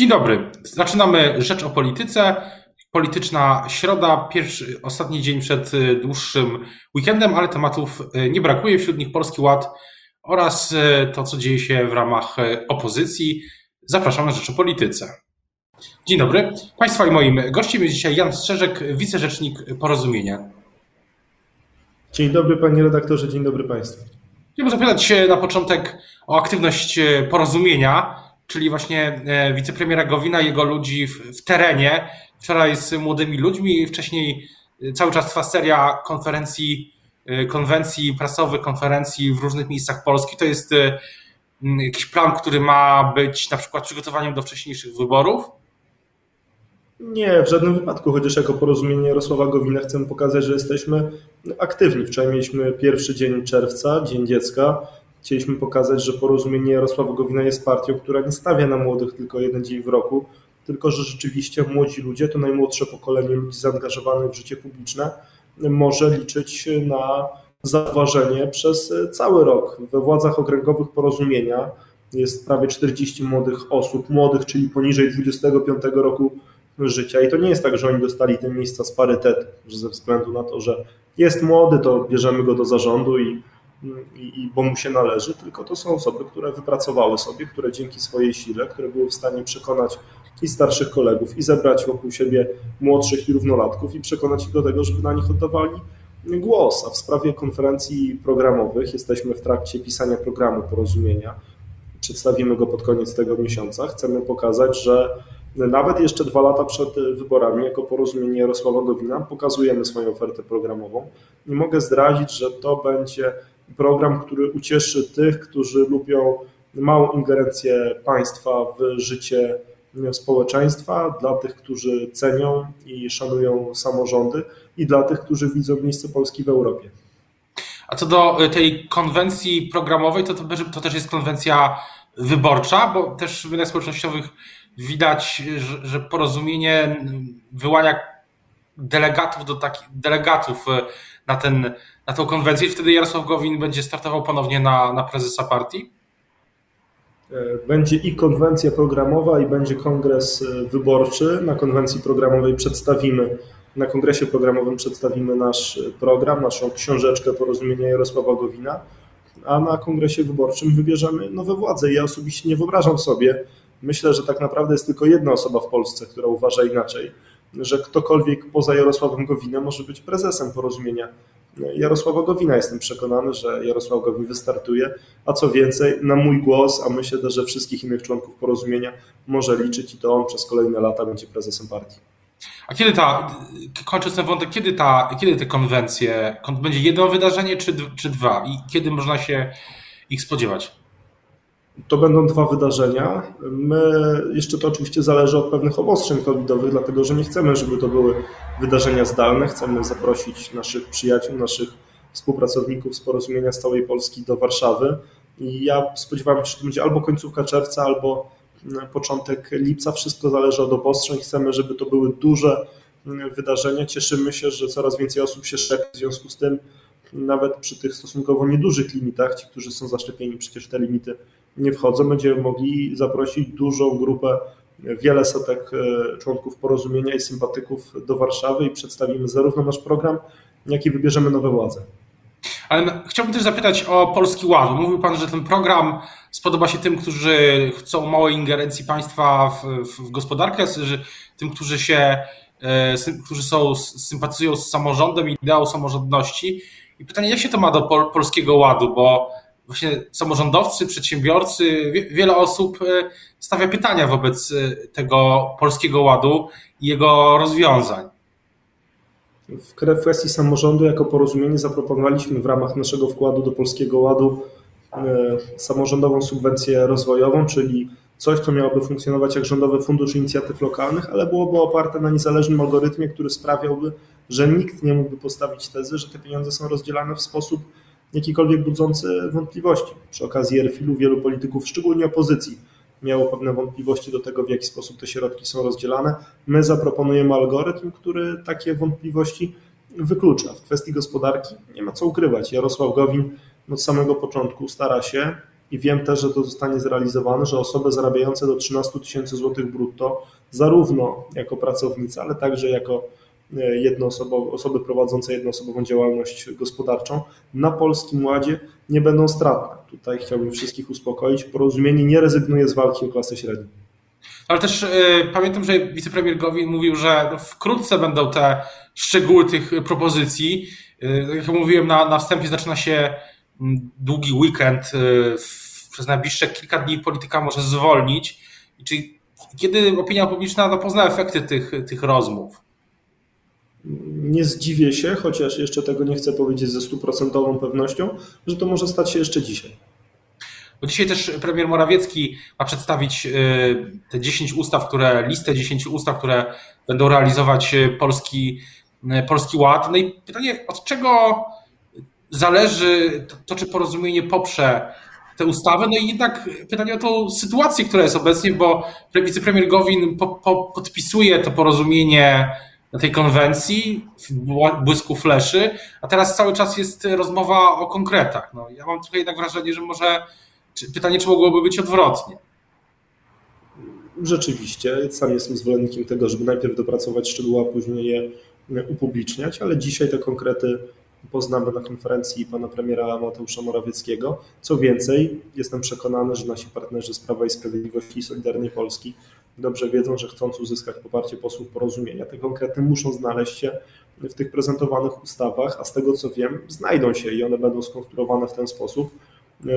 Dzień dobry. Zaczynamy Rzecz o Polityce. Polityczna środa, pierwszy, ostatni dzień przed y, dłuższym weekendem, ale tematów y, nie brakuje. Wśród nich Polski Ład oraz y, to, co dzieje się w ramach opozycji. Zapraszam na Rzecz o Polityce. Dzień dobry. Państwa i moim gościem jest dzisiaj Jan Strzeżek, wicerzecznik Porozumienia. Dzień dobry panie redaktorze, dzień dobry państwu. Chciałbym zapytać się na początek o aktywność Porozumienia czyli właśnie e, wicepremiera Gowina, jego ludzi w, w terenie. Wczoraj z młodymi ludźmi, wcześniej e, cały czas trwa seria konferencji, e, konwencji prasowych, konferencji w różnych miejscach Polski. To jest jakiś plan, który ma być na przykład przygotowaniem do wcześniejszych wyborów? Nie, w żadnym wypadku, chociaż jako porozumienie Jarosława Gowina chcemy pokazać, że jesteśmy aktywni. Wczoraj mieliśmy pierwszy dzień czerwca, Dzień Dziecka Chcieliśmy pokazać, że porozumienie Jarosława Gowina jest partią, która nie stawia na młodych tylko jeden dzień w roku, tylko że rzeczywiście młodzi ludzie, to najmłodsze pokolenie ludzi zaangażowanych w życie publiczne, może liczyć na zauważenie przez cały rok. We władzach okręgowych porozumienia jest prawie 40 młodych osób, młodych, czyli poniżej 25 roku życia. I to nie jest tak, że oni dostali te miejsca z parytetu, że ze względu na to, że jest młody, to bierzemy go do zarządu i i, i, bo mu się należy, tylko to są osoby, które wypracowały sobie, które dzięki swojej sile, które były w stanie przekonać i starszych kolegów, i zebrać wokół siebie młodszych i równolatków i przekonać ich do tego, żeby na nich oddawali głos. A w sprawie konferencji programowych jesteśmy w trakcie pisania programu porozumienia. Przedstawimy go pod koniec tego miesiąca. Chcemy pokazać, że nawet jeszcze dwa lata przed wyborami, jako porozumienie Jarosława Gowina, pokazujemy swoją ofertę programową i mogę zdradzić, że to będzie program, który ucieszy tych, którzy lubią małą ingerencję państwa w życie społeczeństwa, dla tych, którzy cenią i szanują samorządy i dla tych, którzy widzą miejsce Polski w Europie. A co do y, tej konwencji programowej, to, to, to też jest konwencja wyborcza, bo też w mediach społecznościowych widać, że, że porozumienie wyłania delegatów do takich delegatów y, na ten na tą konwencję i wtedy Jarosław Gowin będzie startował ponownie na, na prezesa partii? E, będzie i konwencja programowa, i będzie kongres e, wyborczy. Na konwencji programowej przedstawimy, na kongresie programowym przedstawimy nasz e, program, naszą książeczkę porozumienia Jarosława Gowina, a na kongresie wyborczym wybierzemy nowe władze. Ja osobiście nie wyobrażam sobie, myślę, że tak naprawdę jest tylko jedna osoba w Polsce, która uważa inaczej, że ktokolwiek poza Jarosławem Gowinem może być prezesem porozumienia Jarosława Gowina. Jestem przekonany, że Jarosław Gowin wystartuje, a co więcej, na mój głos, a myślę że wszystkich innych członków porozumienia może liczyć i to on przez kolejne lata będzie prezesem partii. A kiedy ta, kończąc ten wątek, kiedy, ta, kiedy te konwencje, będzie jedno wydarzenie czy, czy dwa i kiedy można się ich spodziewać? To będą dwa wydarzenia. My, jeszcze to oczywiście zależy od pewnych obostrzeń covidowych, dlatego że nie chcemy, żeby to były wydarzenia zdalne. Chcemy zaprosić naszych przyjaciół, naszych współpracowników z porozumienia z całej Polski do Warszawy. I ja spodziewam się, że to będzie albo końcówka czerwca, albo mm, początek lipca. Wszystko zależy od obostrzeń. Chcemy, żeby to były duże mm, wydarzenia. Cieszymy się, że coraz więcej osób się szczepi. W związku z tym, nawet przy tych stosunkowo niedużych limitach, ci, którzy są zaszczepieni, przecież te limity nie wchodzą, będziemy mogli zaprosić dużą grupę, wiele setek e, członków porozumienia i sympatyków do Warszawy i przedstawimy zarówno nasz program, jak i wybierzemy nowe władze. Ale chciałbym też zapytać o Polski Ład. Mówił Pan, że ten program spodoba się tym, którzy chcą małej ingerencji państwa w, w gospodarkę, tym, którzy się, e, którzy są, sympatyzują z samorządem i ideą samorządności. I pytanie, jak się to ma do pol, Polskiego Ładu, bo właśnie samorządowcy, przedsiębiorcy, wiele osób e, stawia pytania wobec e, tego polskiego ładu i jego rozwiązań. W kwestii samorządu jako porozumienie zaproponowaliśmy w ramach naszego wkładu do Polskiego Ładu e, samorządową subwencję rozwojową, czyli coś, co miałoby funkcjonować jak Rządowy Fundusz Inicjatyw Lokalnych, ale byłoby oparte na niezależnym algorytmie, który sprawiałby, że nikt nie mógłby postawić tezy, że te pieniądze są rozdzielane w sposób jakikolwiek budzący wątpliwości. Przy okazji Erfilu wielu polityków, szczególnie opozycji, miało pewne wątpliwości do tego, w jaki sposób te środki są rozdzielane. My zaproponujemy algorytm, który takie wątpliwości wyklucza. W kwestii gospodarki nie ma co ukrywać. Jarosław Gowin od samego początku stara się i wiem też, że to zostanie zrealizowane, że osoby zarabiające do 13 tysięcy złotych brutto, zarówno jako pracownicy, ale także jako jednoosobowe, osoby prowadzące jednoosobową działalność gospodarczą na Polskim Ładzie nie będą stratne. Tutaj chciałbym wszystkich uspokoić. Porozumienie nie rezygnuje z walki o klasę średnią. Ale też y, pamiętam, że wicepremier Gowin mówił, że no, wkrótce będą te szczegóły tych propozycji. Y, jak mówiłem na, na wstępie, zaczyna się mm, długi weekend. Y, przez najbliższe kilka dni polityka może zwolnić. Czyli kiedy opinia publiczna no, pozna efekty tych, tych rozmów? Nie zdziwię się, chociaż jeszcze tego nie chcę powiedzieć ze stuprocentową pewnością, że to może stać się jeszcze dzisiaj. Bo dzisiaj też premier Morawiecki ma przedstawić y, te 10 ustaw, które, listę 10 ustaw, które będą realizować y, polski, y, polski ład. No i pytanie, od czego zależy to, czy porozumienie poprze tę ustawę? No i jednak pytanie o tą sytuację, która jest obecnie, bo wicepremier Gowin po, po, podpisuje to porozumienie na tej konwencji w błysku fleszy, a teraz cały czas jest rozmowa o konkretach. No, ja mam trochę jednak wrażenie, że może Pytanie, czy mogłoby być odwrotnie? Rzeczywiście, sam jestem zwolennikiem tego, żeby najpierw dopracować szczegóły, a później je upubliczniać, ale dzisiaj te konkrety poznamy na konferencji pana premiera Mateusza Morawieckiego. Co więcej, jestem przekonany, że nasi partnerzy z Prawa i Sprawiedliwości i Solidarnej Polski dobrze wiedzą, że chcąc uzyskać poparcie posłów porozumienia, te konkrety muszą znaleźć się w tych prezentowanych ustawach, a z tego co wiem, znajdą się i one będą skonstruowane w ten sposób,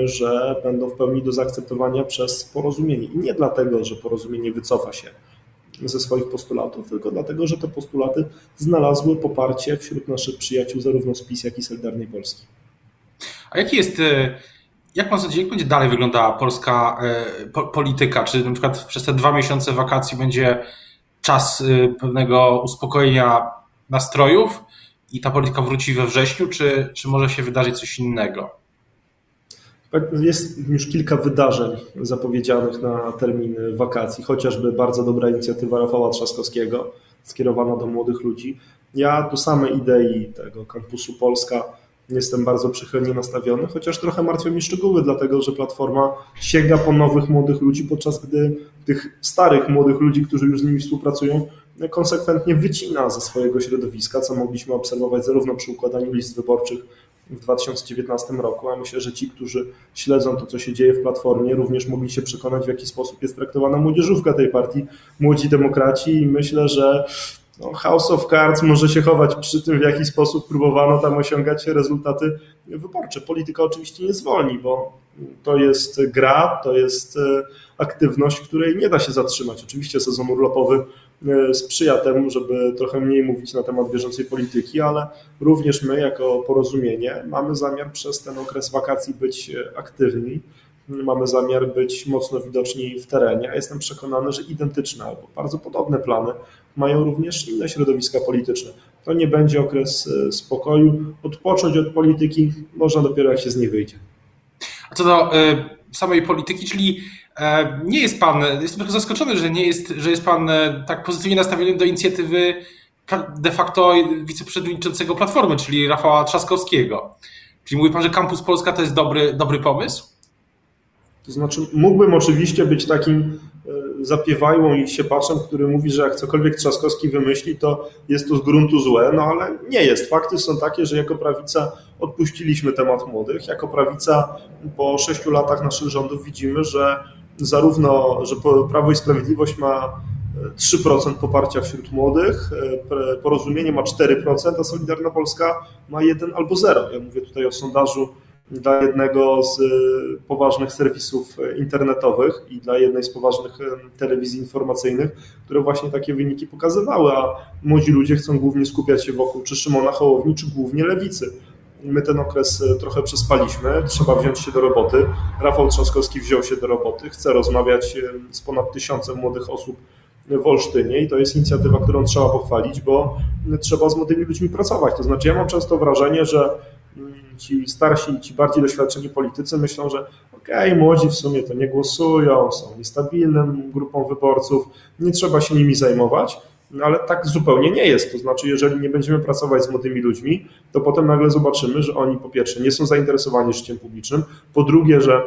że będą w pełni do zaakceptowania przez porozumienie. I nie dlatego, że porozumienie wycofa się ze swoich postulatów, tylko dlatego, że te postulaty znalazły poparcie wśród naszych przyjaciół zarówno z PiS, jak i Solidarnej Polski. A jaki jest, e, jak pan sądzi, jak będzie dalej wyglądała polska e, polityka? Czy na przykład przez te dwa miesiące wakacji będzie czas e, pewnego uspokojenia nastrojów i ta polityka wróci we wrześniu, czy, czy może się wydarzyć coś innego? Jest już kilka wydarzeń zapowiedzianych na termin wakacji, chociażby bardzo dobra inicjatywa Rafała Trzaskowskiego skierowana do młodych ludzi. Ja do samej idei tego kampusu Polska jestem bardzo przychylnie nastawiony, chociaż trochę martwią mnie szczegóły, dlatego że Platforma sięga po nowych młodych ludzi, podczas gdy tych starych młodych ludzi, którzy już z nimi współpracują, konsekwentnie wycina ze swojego środowiska, co mogliśmy obserwować zarówno przy układaniu list wyborczych w 2019 roku, a myślę, że ci, którzy śledzą to, co się dzieje w Platformie, również mogli się przekonać, w jaki sposób jest traktowana młodzieżówka tej partii, młodzi demokraci. I myślę, że no, House of Cards może się chować przy tym, w jaki sposób próbowano tam osiągać rezultaty wyborcze. Polityka oczywiście nie zwolni, bo to jest gra, to jest e, aktywność, której nie da się zatrzymać. Oczywiście sezon urlopowy E, sprzyja temu, żeby trochę mniej mówić na temat bieżącej polityki, ale również my jako porozumienie mamy zamiar przez ten okres wakacji być e, aktywni, mamy zamiar być mocno widoczni w terenie, a jestem przekonany, że identyczne albo bardzo podobne plany mają również inne środowiska polityczne. To nie będzie okres e, spokoju, odpocząć od polityki można dopiero jak się z niej wyjdzie. A co do samej polityki, czyli E, nie jest pan, jestem trochę zaskoczony, że nie jest, że jest pan e, tak pozytywnie nastawiony do inicjatywy de facto wiceprzewodniczącego Platformy, czyli Rafała Trzaskowskiego. Czyli mówi pan, że Campus Polska to jest dobry, dobry pomysł? To znaczy, mógłbym oczywiście być takim e, zapiewajłą i siepaczem, który mówi, że jak cokolwiek Trzaskowski wymyśli, to jest to z gruntu złe, no ale nie jest. Fakty są takie, że jako prawica odpuściliśmy temat młodych. Jako prawica po sześciu latach naszych rządów widzimy, że zarówno, że Prawo i Sprawiedliwość ma 3% e, poparcia wśród młodych, e, porozumienie ma 4%, a Solidarna Polska ma 1 albo 0. Ja mówię tutaj o sondażu dla jednego z e, poważnych serwisów internetowych i dla jednej z poważnych telewizji informacyjnych, które właśnie takie wyniki pokazywały, a młodzi ludzie chcą głównie skupiać się wokół czy Szymona Hołowni, czy głównie lewicy. My ten okres e, trochę przespaliśmy, trzeba wziąć się do roboty. Rafał Trzaskowski wziął się do roboty, chce rozmawiać z ponad tysiącem młodych osób w Olsztynie i to jest inicjatywa, którą trzeba pochwalić, bo trzeba z młodymi ludźmi pracować. To znaczy ja mam często wrażenie, że ci starsi, ci bardziej doświadczeni politycy myślą, że okej, okay, młodzi w sumie to nie głosują, są niestabilną grupą wyborców, nie trzeba się nimi zajmować. No ale tak zupełnie nie jest. To znaczy, jeżeli nie będziemy pracować z młodymi ludźmi, to potem nagle zobaczymy, że oni po pierwsze nie są zainteresowani życiem publicznym, po drugie, że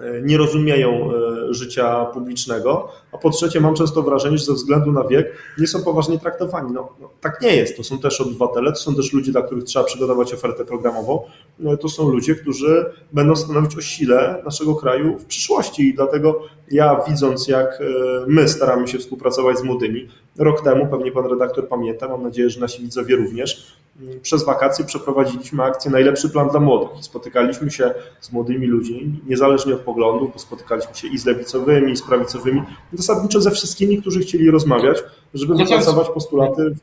E, nie rozumieją e, życia publicznego, a po trzecie mam często wrażenie, że ze względu na wiek nie są poważnie traktowani. No, no, tak nie jest. To są też obywatele, to są też ludzie, dla których trzeba przygotować ofertę programową. No, to są ludzie, którzy będą stanowić o sile naszego kraju w przyszłości i dlatego ja widząc, jak e, my staramy się współpracować z młodymi, rok temu, pewnie pan redaktor pamięta, mam nadzieję, że nasi widzowie również, przez wakacje przeprowadziliśmy akcję Najlepszy Plan dla Młodych. Spotykaliśmy się z młodymi ludźmi, niezależnie od poglądów, bo spotykaliśmy się i z lewicowymi, i z prawicowymi, zasadniczo ze wszystkimi, którzy chcieli rozmawiać, żeby wypracować postulaty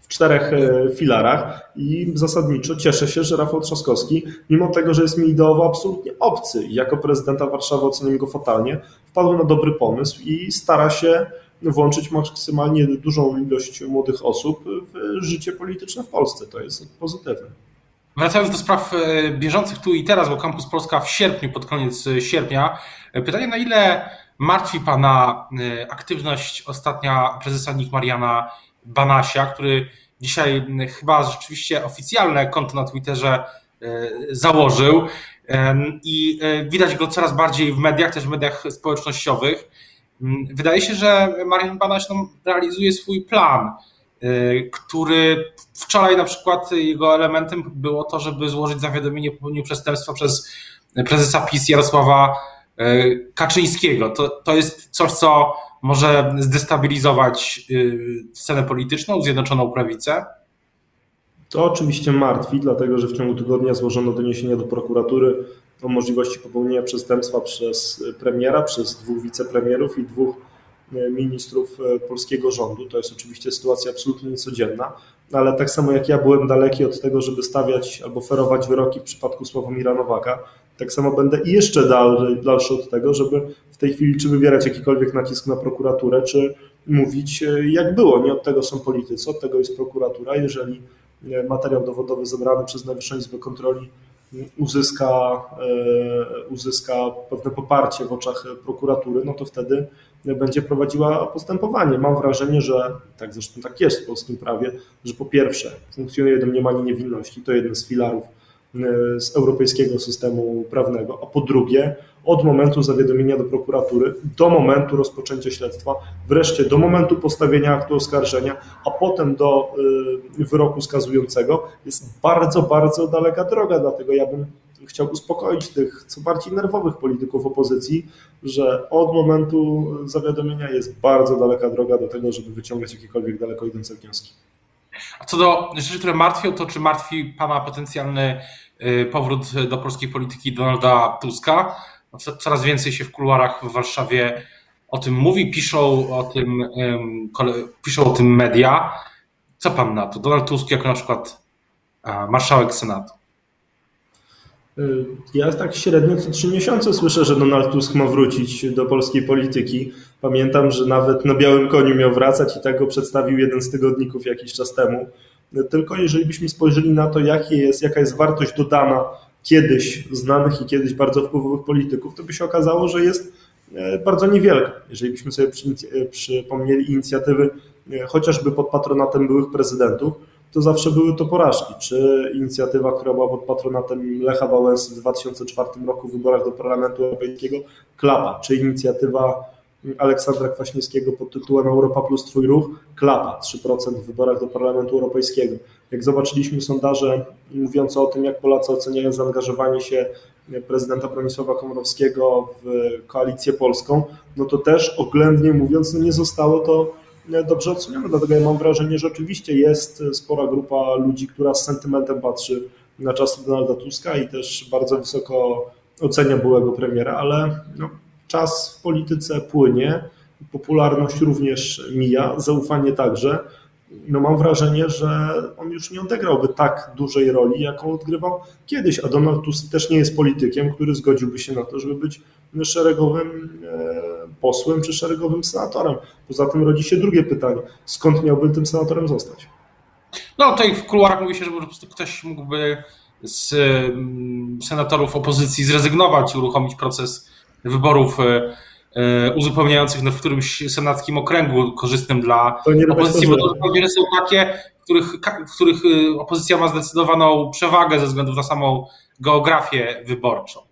w czterech e, filarach i zasadniczo cieszę się, że Rafał Trzaskowski, mimo tego, że jest mi ideowo absolutnie obcy jako prezydenta Warszawy oceniam go fatalnie, wpadł na dobry pomysł i stara się włączyć maksymalnie dużą ilość młodych osób w życie polityczne w Polsce. To jest pozytywne. Wracając do spraw e, bieżących tu i teraz, bo Campus Polska w sierpniu, pod koniec e, sierpnia. E, pytanie, na ile martwi Pana aktywność ostatnia prezesa NIK Mariana Banasia, który dzisiaj chyba rzeczywiście oficjalne konto na Twitterze założył i widać go coraz bardziej w mediach, też w mediach społecznościowych. Wydaje się, że Marian Banaś no, realizuje swój plan Y, który wczoraj na przykład jego elementem było to, żeby złożyć zawiadomienie o popełnieniu przestępstwa przez prezesa PiS Jarosława y, Kaczyńskiego. To, to jest coś, co może zdestabilizować y, scenę polityczną, Zjednoczoną Prawicę? To oczywiście martwi, dlatego że w ciągu tygodnia złożono doniesienie do prokuratury o możliwości popełnienia przestępstwa przez premiera, przez dwóch wicepremierów i dwóch E, ministrów e, polskiego rządu. To jest oczywiście sytuacja absolutnie niecodzienna, ale tak samo jak ja byłem daleki od tego, żeby stawiać albo ferować wyroki w przypadku Sławomira Nowaka, tak samo będę i jeszcze dalszy od tego, żeby w tej chwili czy wywierać jakikolwiek nacisk na prokuraturę, czy mówić e, jak było. Nie od tego są politycy, od tego jest prokuratura. Jeżeli materiał dowodowy zebrany przez Najwyższą Izbę Kontroli uzyska, uzyska pewne poparcie w oczach prokuratury, no to wtedy będzie prowadziła postępowanie. Mam wrażenie, że tak zresztą tak jest w polskim prawie, że po pierwsze funkcjonuje domniemanie niewinności, to jeden z filarów e, z europejskiego systemu prawnego, a po drugie od momentu zawiadomienia do prokuratury do momentu rozpoczęcia śledztwa, wreszcie do momentu postawienia aktu oskarżenia, a potem do e, wyroku skazującego jest bardzo, bardzo daleka droga, dlatego ja bym chciał uspokoić tych co bardziej nerwowych polityków opozycji, że od momentu zawiadomienia jest bardzo daleka droga do tego, żeby wyciągać jakiekolwiek daleko idące wnioski. A co do rzeczy, które martwią, to czy martwi Pana potencjalny y, powrót do polskiej polityki Donalda Tuska? No, coraz więcej się w kuluarach w Warszawie o tym mówi, piszą o tym, piszą o tym media. Co Pan na to? Donald Tusk jako na przykład marszałek Senatu. Ja tak średnio co trzy miesiące słyszę, że Donald Tusk ma wrócić do polskiej polityki. Pamiętam, że nawet na białym koniu miał wracać i tak go przedstawił jeden z tygodników jakiś czas temu. Tylko jeżeli byśmy spojrzeli na to, jakie jest, jaka jest wartość dodana kiedyś znanych i kiedyś bardzo wpływowych polityków, to by się okazało, że jest e, bardzo niewielka. Jeżeli byśmy sobie przypomnieli inicjatywy chociażby pod patronatem byłych prezydentów, to zawsze były to porażki. Czy inicjatywa, która była pod patronatem Lecha Wałęsy w 2004 roku w wyborach do Parlamentu Europejskiego, klapa. Czy inicjatywa Aleksandra Kwaśniewskiego pod tytułem Europa plus Twój ruch, klapa, 3% w wyborach do Parlamentu Europejskiego. Jak zobaczyliśmy sondaże mówiące o tym, jak Polacy oceniają zaangażowanie się prezydenta Bronisława Komorowskiego w koalicję polską, no to też oględnie mówiąc, no nie zostało to dobrze ocenione. Dlatego ja mam wrażenie, że oczywiście jest spora grupa ludzi, która z sentymentem patrzy na czasy Donalda Tuska i też bardzo wysoko ocenia byłego premiera, ale no, czas w polityce płynie, popularność również mija, zaufanie także. No mam wrażenie, że on już nie odegrałby tak dużej roli, jaką odgrywał kiedyś, a Donald Tusk też nie jest politykiem, który zgodziłby się na to, żeby być szeregowym e, posłem czy szeregowym senatorem. Poza tym rodzi się drugie pytanie, skąd miałby tym senatorem zostać? No tutaj w kuluarach mówi się, że po prostu ktoś mógłby z mm, senatorów opozycji zrezygnować i uruchomić proces wyborów e, e, uzupełniających w którymś senackim okręgu korzystnym dla opozycji, bo to są takie, w których, w których e, opozycja ma zdecydowaną przewagę ze względu na samą geografię wyborczą.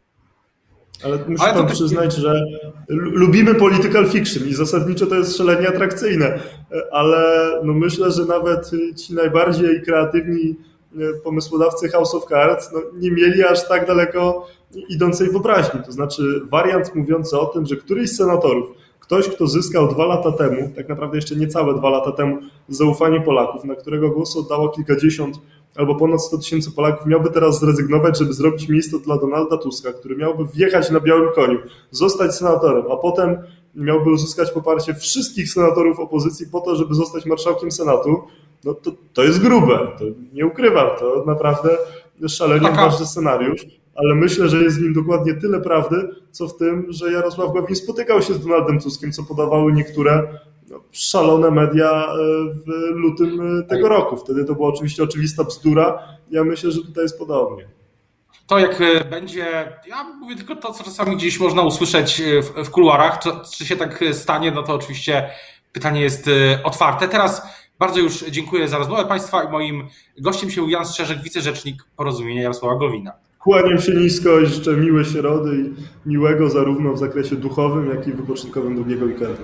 Ale muszę Ale pan przyznać, że lubimy political fiction i zasadniczo to jest szalenie atrakcyjne, ale no myślę, że nawet ci najbardziej kreatywni e, pomysłodawcy House of Cards no nie mieli aż tak daleko idącej wyobraźni. To znaczy wariant mówiący o tym, że któryś z senatorów, ktoś, kto zyskał dwa lata temu, tak naprawdę jeszcze niecałe dwa lata temu, zaufanie Polaków, na którego głos oddało kilkadziesiąt albo ponad 100 tysięcy Polaków miałby teraz zrezygnować, żeby zrobić miejsce dla Donalda Tuska, który miałby wjechać na białym koniu, zostać senatorem, a potem miałby uzyskać poparcie wszystkich senatorów opozycji po to, żeby zostać marszałkiem Senatu, no to, to jest grube, to nie ukrywam, to naprawdę szalenie ważny scenariusz, ale myślę, że jest w nim dokładnie tyle prawdy, co w tym, że Jarosław Gowin spotykał się z Donaldem Tuskiem, co podawały niektóre szalone media e, w lutym e, tego roku. Wtedy to była oczywiście oczywista bzdura. Ja myślę, że tutaj jest podobnie. To jak e, będzie, ja mówię tylko to, co czasami gdzieś można usłyszeć w, w kuluarach, to, czy się tak stanie, no to oczywiście pytanie jest otwarte. Teraz bardzo już dziękuję za rozmowę Państwa i moim gościem się Jan Strzeżek, wicerzecznik Porozumienia Jarosława Gowina. Kłaniam się nisko i życzę miłe środy i miłego zarówno w zakresie duchowym, jak i wypoczynkowym długiego weekendu.